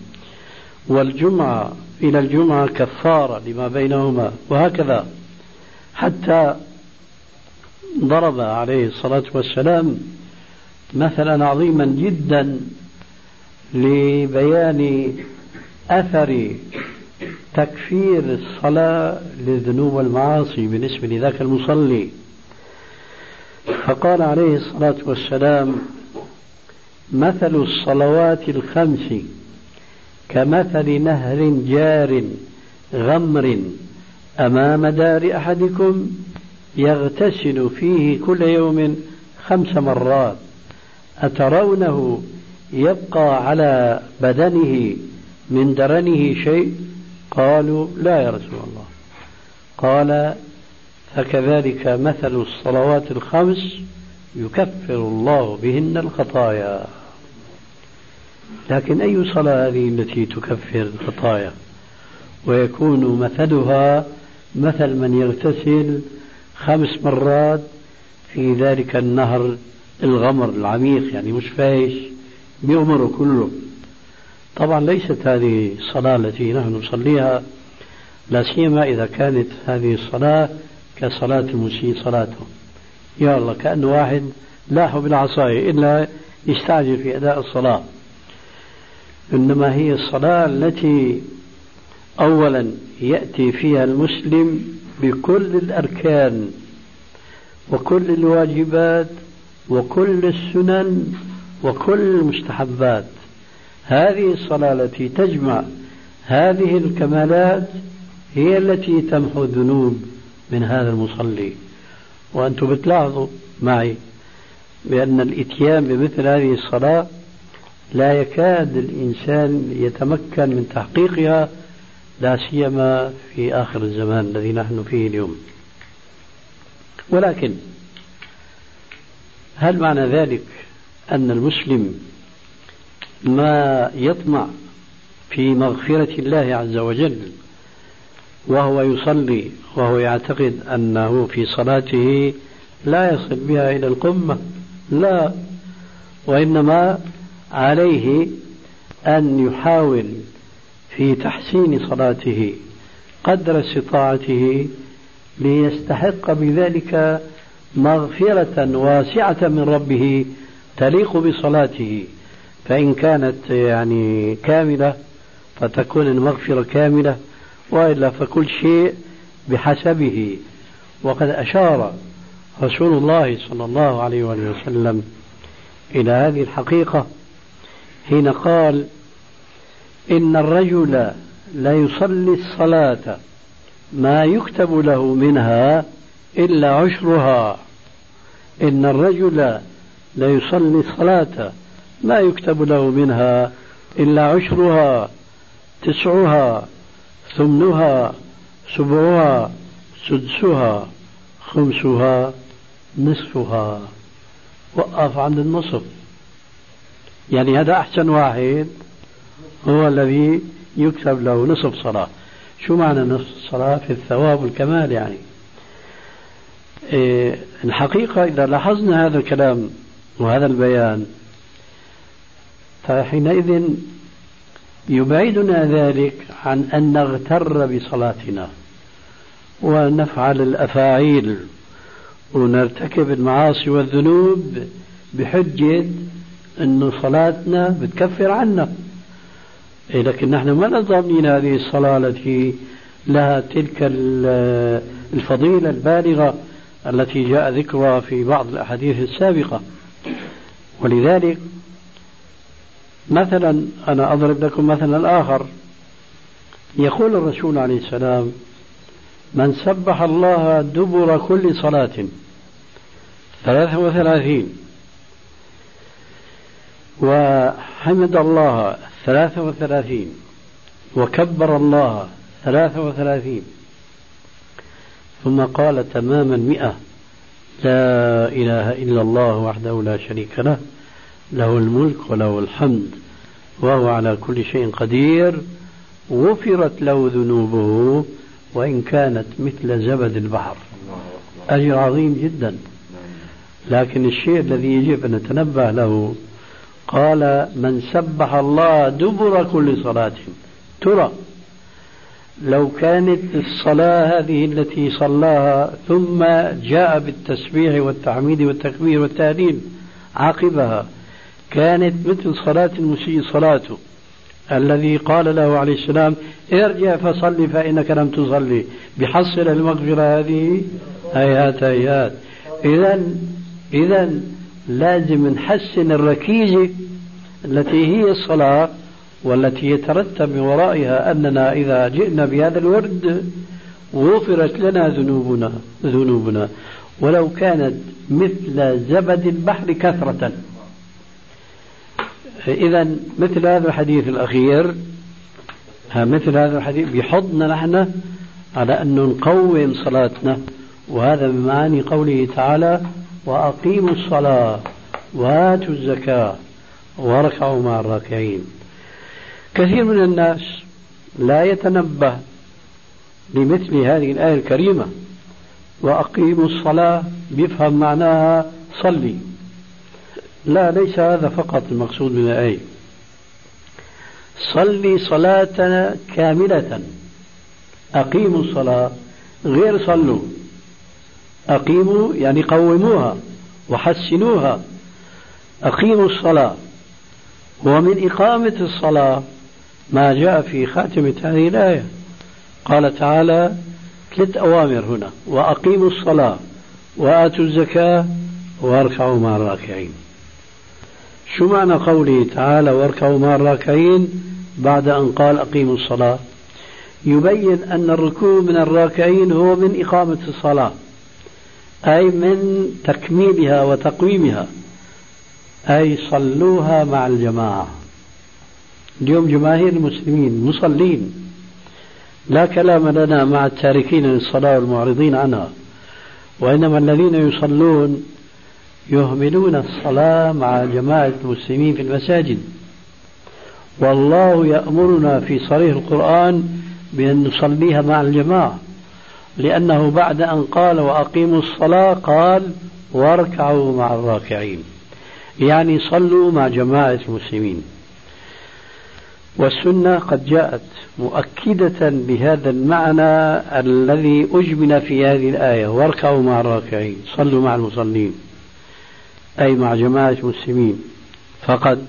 والجمعة إلى الجمعة كفارة لما بينهما وهكذا. حتى ضرب عليه الصلاة والسلام مثلا عظيما جدا لبيان أثر تكفير الصلاة للذنوب والمعاصي بالنسبة لذاك المصلي. فقال عليه الصلاة والسلام مثل الصلوات الخمس كمثل نهر جار غمر. أمام دار أحدكم يغتسل فيه كل يوم خمس مرات. أترونه يبقى على بدنه من درنه شيء؟ قالوا لا يا رسول الله. قال فكذلك مثل الصلوات الخمس يكفر الله بهن الخطايا. لكن أي صلاة هذه التي تكفر الخطايا؟ ويكون مثلها مثل من يغتسل خمس مرات في ذلك النهر الغمر العميق يعني مش فايش بيغمر كله. طبعا ليست هذه الصلاة التي نحن نصليها لا سيما إذا كانت هذه الصلاة كصلاة المسيء صلاته. يا الله كأنه واحد لاح بالعصاية إلا يستعجل في أداء الصلاة. إنما هي الصلاة التي أولا يأتي فيها المسلم بكل الأركان وكل الواجبات وكل السنن وكل المستحبات. هذه الصلاة التي تجمع هذه الكمالات هي التي تمحو الذنوب. من هذا المصلي. وأنتم بتلاحظوا معي بأن الإتيان بمثل هذه الصلاة لا يكاد الإنسان يتمكن من تحقيقها لا سيما في آخر الزمان الذي نحن فيه اليوم. ولكن هل معنى ذلك أن المسلم ما يطمع في مغفرة الله عز وجل وهو يصلي وهو يعتقد أنه في صلاته لا يصل بها إلى القمة لا وإنما عليه أن يحاول في تحسين صلاته قدر استطاعته ليستحق بذلك مغفرة واسعة من ربه تليق بصلاته. فإن كانت يعني كاملة فتكون المغفرة كاملة وإلا فكل شيء بحسبه. وقد أشار رسول الله صلى الله عليه وسلم إلى هذه الحقيقة حين قال إن الرجل لا يصلي الصلاة ما يكتب له منها إلا عشرها. إن الرجل لا يصلي الصلاة ما يكتب له منها إلا عشرها تسعها ثمنها سبعها سدسها خمسها نصفها. وقف عند النصف. يعني هذا أحسن واحد هو الذي يكتب له نصف صلاة. شو معنى نصف الصلاة في الثواب والكمال يعني. إيه الحقيقة إذا لاحظنا هذا الكلام وهذا البيان فحينئذ يبعدنا ذلك عن أن نغتر بصلاتنا ونفعل الأفاعيل ونرتكب المعاصي والذنوب بحجة أن صلاتنا بتكفر عنا. إيه لكن نحن ما ضامنين هذه الصلاة التي لها تلك الفضيلة البالغة التي جاء ذكرها في بعض الأحاديث السابقة. ولذلك مثلا أنا أضرب لكم مثلا آخر يقول الرسول عليه السلام من سبح الله دبر كل صلاة. ثلاثة وثلاثين. وحمد الله ثلاثة وثلاثين. وكبر الله ثلاثة وثلاثين. ثم قال تماما مئة. لا إله إلا الله وحده لا شريك له. له الملك وله الحمد وهو على كل شيء قدير. غفرت له ذنوبه وإن كانت مثل زبد البحر. أجر عظيم جدا. لكن الشيء الذي يجب أن نتنبه له قال من سبح الله دبر كل صلاة. ترى لو كانت الصلاة هذه التي صلاها ثم جاء بالتسبيح والتحميد والتكبير والتهليل عقبها كانت مثل صلاة المسيء صلاته. الذي قال له عليه السلام ارجع فصلي فإنك لم تصلي. بحصل المغفرة هذه؟ هيهات هيهات. إذا إذا لازم نحسن الركيزة التي هي الصلاة والتي يترتب من ورائها أننا إذا جئنا بهذا الورد غفرت لنا ذنوبنا ذنوبنا. ولو كانت مثل زبد البحر كثرة. إذا مثل هذا الحديث الأخير مثل هذا الحديث بيحضنا نحن على أن نقوم صلاتنا وهذا بمعاني قوله تعالى وأقيموا الصلاة وآتوا الزكاة واركعوا مع الراكعين. كثير من الناس لا يتنبه لمثل هذه الآية الكريمة وأقيموا الصلاة بيفهم معناها صلي. لا ليس هذا فقط المقصود من الآية صلي صلاة كاملة. أقيموا الصلاة غير صلوا. أقيموا يعني قوموها وحسنوها. أقيموا الصلاة. ومن إقامة الصلاة ما جاء في خاتمة هذه الآية. قال تعالى ثلاث أوامر هنا وأقيموا الصلاة وآتوا الزكاة واركعوا مع الراكعين. شو معنى قوله تعالى واركعوا مع الراكعين بعد أن قال أقيموا الصلاة؟ يبين أن الركوع من الراكعين هو من إقامة الصلاة أي من تكميلها وتقويمها أي صلوها مع الجماعة. اليوم جماهير المسلمين مصلين لا كلام لنا مع التاركين للصلاة والمعرضين عنها وإنما الذين يصلون يهملون الصلاة مع جماعة المسلمين في المساجد. والله يأمرنا في صريح القرآن بأن نصليها مع الجماعة لأنه بعد أن قال وأقيموا الصلاة قال واركعوا مع الراكعين. يعني صلوا مع جماعة المسلمين. والسنة قد جاءت مؤكدة بهذا المعنى الذي أجمل في هذه الآية واركعوا مع الراكعين صلوا مع المصلين. أي مع جماعة المسلمين. فقد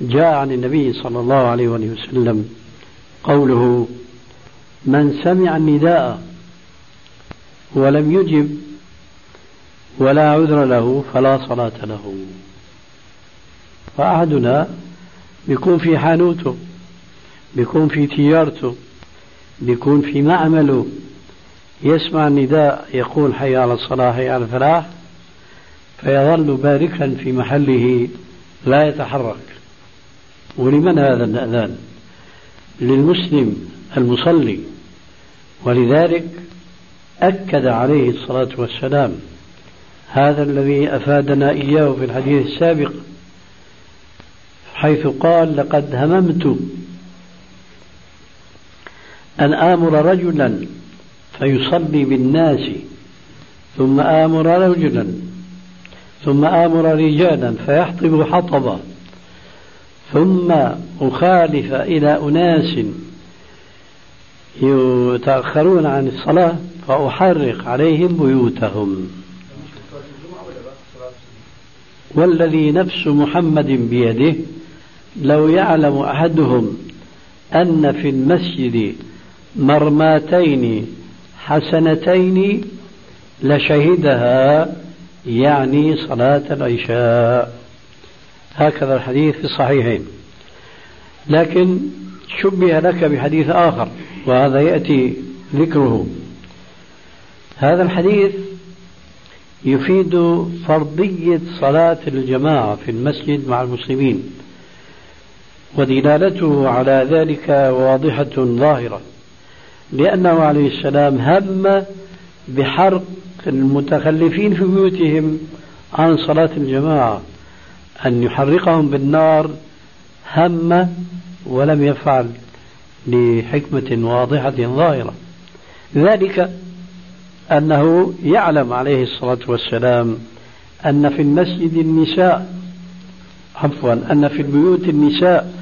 جاء عن النبي صلى الله عليه وسلم قوله من سمع النداء ولم يجب ولا عذر له فلا صلاة له. فأحدنا بيكون في حانوته بيكون في تجارته بيكون في معمله يسمع النداء يقول حي على الصلاة حي على الفلاح. فيظل باركا في محله لا يتحرك. ولمن هذا الأذان؟ للمسلم المصلي. ولذلك أكد عليه الصلاة والسلام هذا الذي أفادنا إياه في الحديث السابق حيث قال لقد هممت أن آمر رجلا فيصلي بالناس ثم آمر رجلا ثم آمر رجالا فيحطب حطبا. ثم أخالف إلى أناس يتأخرون عن الصلاة فأحرق عليهم بيوتهم. والذي نفس محمد بيده لو يعلم أحدهم أن في المسجد مرماتين حسنتين لشهدها يعني صلاة العشاء. هكذا الحديث في الصحيحين. لكن شبه لك بحديث آخر وهذا يأتي ذكره. هذا الحديث يفيد فرضية صلاة الجماعة في المسجد مع المسلمين ودلالته على ذلك واضحة ظاهرة لأنه عليه السلام هم بحرق المتخلفين في بيوتهم عن صلاة الجماعة أن يحرقهم بالنار هم ولم يفعل لحكمة واضحة ظاهرة. ذلك أنه يعلم عليه الصلاة والسلام أن في المسجد النساء عفوا أن في البيوت النساء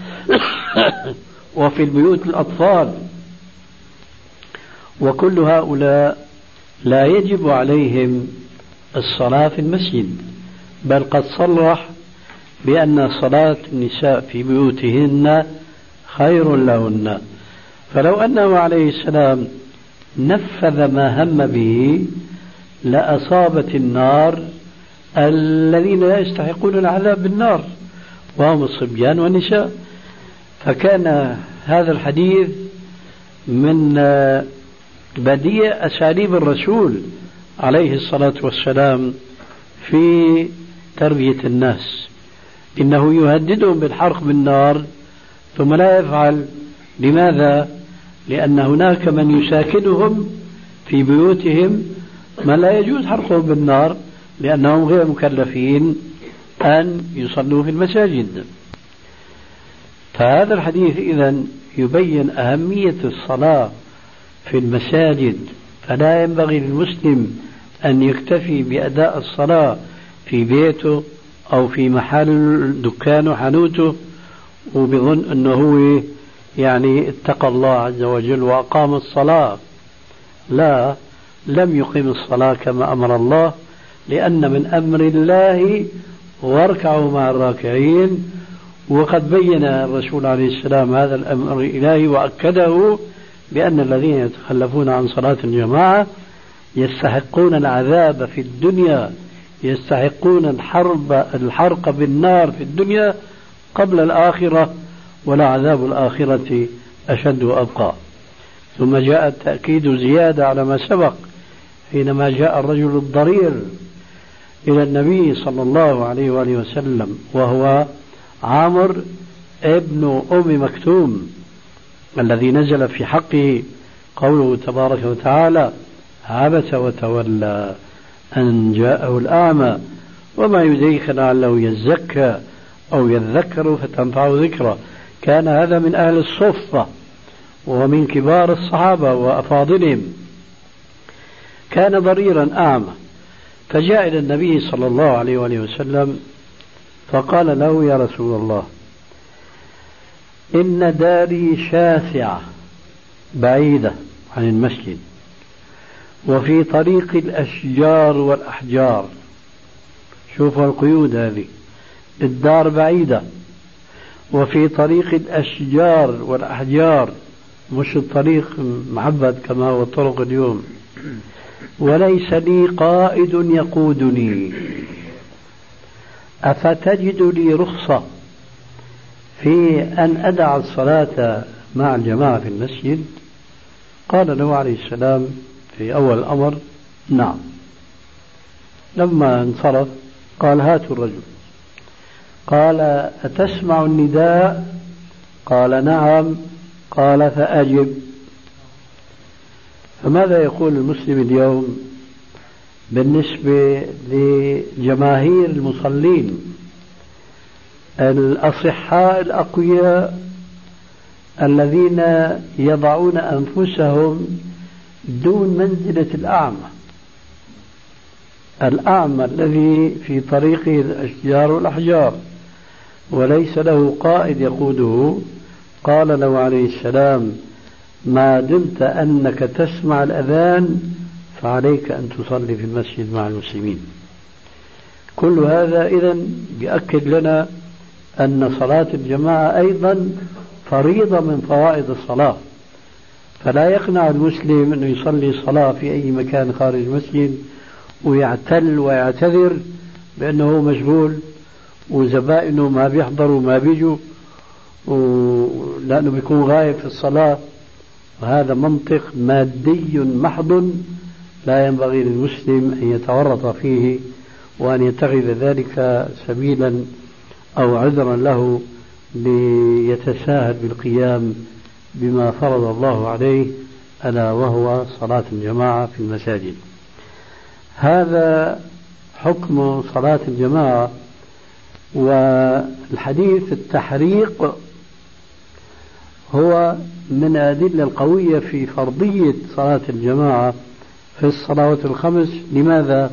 وفي البيوت الأطفال وكل هؤلاء لا يجب عليهم الصلاة في المسجد بل قد صرح بأن صلاة النساء في بيوتهن خير لهن. فلو أنه عليه السلام نفذ ما هم به لأصابت النار الذين لا يستحقون العذاب بالنار وهم الصبيان والنساء. فكان هذا الحديث من بديع أساليب الرسول عليه الصلاة والسلام في تربية الناس. إنه يهددهم بالحرق بالنار ثم لا يفعل. لماذا؟ لأن هناك من يساكنهم في بيوتهم ما لا يجوز حرقهم بالنار لأنهم غير مكلفين أن يصلوا في المساجد. فهذا الحديث إذا يبين أهمية الصلاة في المساجد فلا ينبغي للمسلم أن يكتفي بأداء الصلاة في بيته أو في محل دكانه حانوته وبظن أنه هو يعني اتقى الله عز وجل وأقام الصلاة. لا لم يقيم الصلاة كما أمر الله لأن من أمر الله واركعوا مع الراكعين وقد بين الرسول عليه السلام هذا الأمر الإلهي وأكده بأن الذين يتخلفون عن صلاة الجماعة يستحقون العذاب في الدنيا يستحقون الحرب الحرق بالنار في الدنيا قبل الآخرة ولعذاب الآخرة أشد وأبقى. ثم جاء التأكيد زيادة على ما سبق حينما جاء الرجل الضرير إلى النبي صلى الله عليه وآله وسلم وهو عامر ابن أم مكتوم. الذي نزل في حقه قوله تبارك وتعالى عبس وتولى أن جاءه الأعمى وما يدريك لعله يزكى أو يذكر فتنفعه ذكرى كان هذا من أهل الصفة ومن كبار الصحابة وأفاضلهم. كان ضريرا أعمى فجاء إلى النبي صلى الله عليه وآله وسلم فقال له يا رسول الله إن داري شاسعة بعيدة عن المسجد وفي طريق الأشجار والأحجار. شوفوا القيود هذه الدار بعيدة وفي طريق الأشجار والأحجار مش الطريق معبد كما هو الطرق اليوم. وليس لي قائد يقودني. أفتجد لي رخصة في أن أدع الصلاة مع الجماعة في المسجد. قال له عليه السلام في أول الأمر نعم. لما انصرف قال هاتوا الرجل. قال أتسمع النداء؟ قال نعم. قال فأجب. فماذا يقول المسلم اليوم بالنسبة لجماهير المصلين؟ الأصحاء الأقوياء الذين يضعون أنفسهم دون منزلة الأعمى. الأعمى الذي في طريقه الأشجار والأحجار وليس له قائد يقوده. قال له عليه السلام ما دمت أنك تسمع الأذان فعليك أن تصلي في المسجد مع المسلمين. كل هذا إذا يؤكد لنا أن صلاة الجماعة أيضا فريضة من فرائض الصلاة. فلا يقنع المسلم أنه يصلي صلاة في أي مكان خارج المسجد ويعتل ويعتذر بأنه مشغول وزبائنه ما بيحضروا ما بيجوا لأنه بيكون غايب في الصلاة. وهذا منطق مادي محض لا ينبغي للمسلم أن يتورط فيه وأن يتخذ ذلك سبيلا أو عذرا له ليتساهل بالقيام بما فرض الله عليه ألا وهو صلاة الجماعة في المساجد هذا حكم صلاة الجماعة والحديث التحريق هو من الأدلة القوية في فرضية صلاة الجماعة في الصلوات الخمس لماذا؟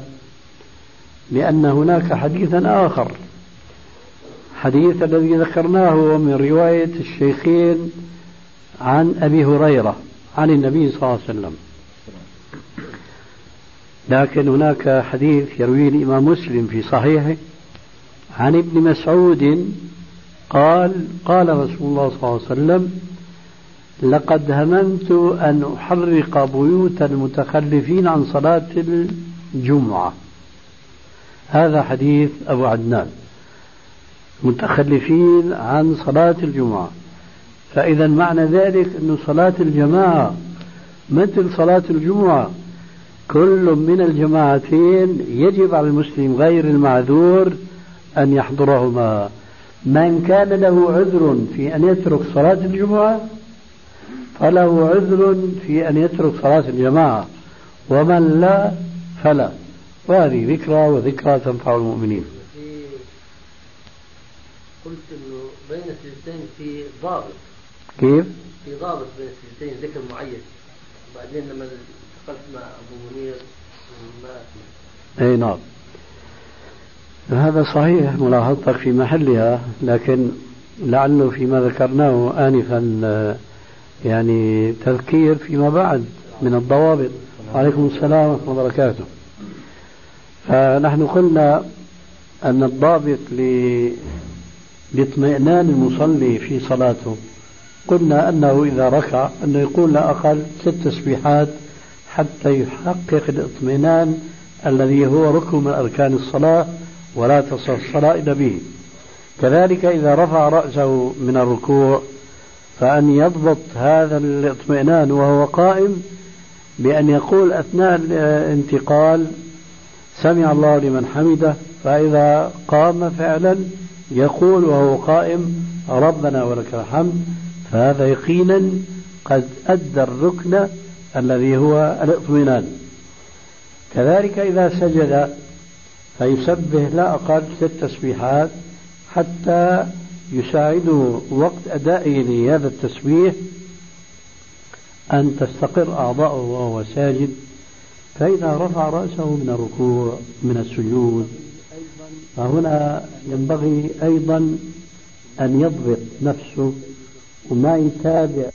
لأن هناك حديثا آخر حديث الذي ذكرناه من رواية الشيخين عن أبي هريرة عن النبي صلى الله عليه وسلم. لكن هناك حديث يرويه الإمام مسلم في صحيحه عن ابن مسعود قال قال رسول الله صلى الله عليه وسلم لقد هممت أن أحرق بيوت المتخلفين عن صلاة الجمعة. هذا حديث أبو عدنان. متخلفين عن صلاة الجمعة. فإذا معنى ذلك أن صلاة الجماعة مثل صلاة الجمعة كل من الجماعتين يجب على المسلم غير المعذور أن يحضرهما. من كان له عذر في أن يترك صلاة الجمعة فله عذر في أن يترك صلاة الجماعة. ومن لا فلا. وهذه ذكرى وذكرى تنفع المؤمنين. قلت إنه بين السجدتين في ضابط. كيف؟ في ضابط بين السجدتين ذكر معين. بعدين لما التقيت مع أبو منير ما أي نعم. هذا صحيح ملاحظتك في محلها لكن لعله فيما ذكرناه آنفا يعني تذكير فيما بعد من الضوابط. وعليكم السلام ورحمة الله وبركاته. فنحن قلنا أن الضابط لاطمئنان المصلي في صلاته. قلنا أنه إذا ركع أنه يقول لا أقل ست تسبيحات حتى يحقق الاطمئنان الذي هو ركن من أركان الصلاة ولا تصل الصلاة إلا به. كذلك إذا رفع رأسه من الركوع فأن يضبط هذا الاطمئنان وهو قائم بأن يقول أثناء الانتقال سمع الله لمن حمده فإذا قام فعلا يقول وهو قائم ربنا ولك الحمد. فهذا يقينا قد أدى الركن الذي هو الإطمئنان. كذلك إذا سجد فيسبه لا أقل ست تسبيحات حتى يساعده وقت أدائه لهذا التسبيح أن تستقر أعضاؤه وهو ساجد. فإذا رفع رأسه من الركوع من السجود فهنا ينبغي أيضا أن يضبط نفسه وما يتابع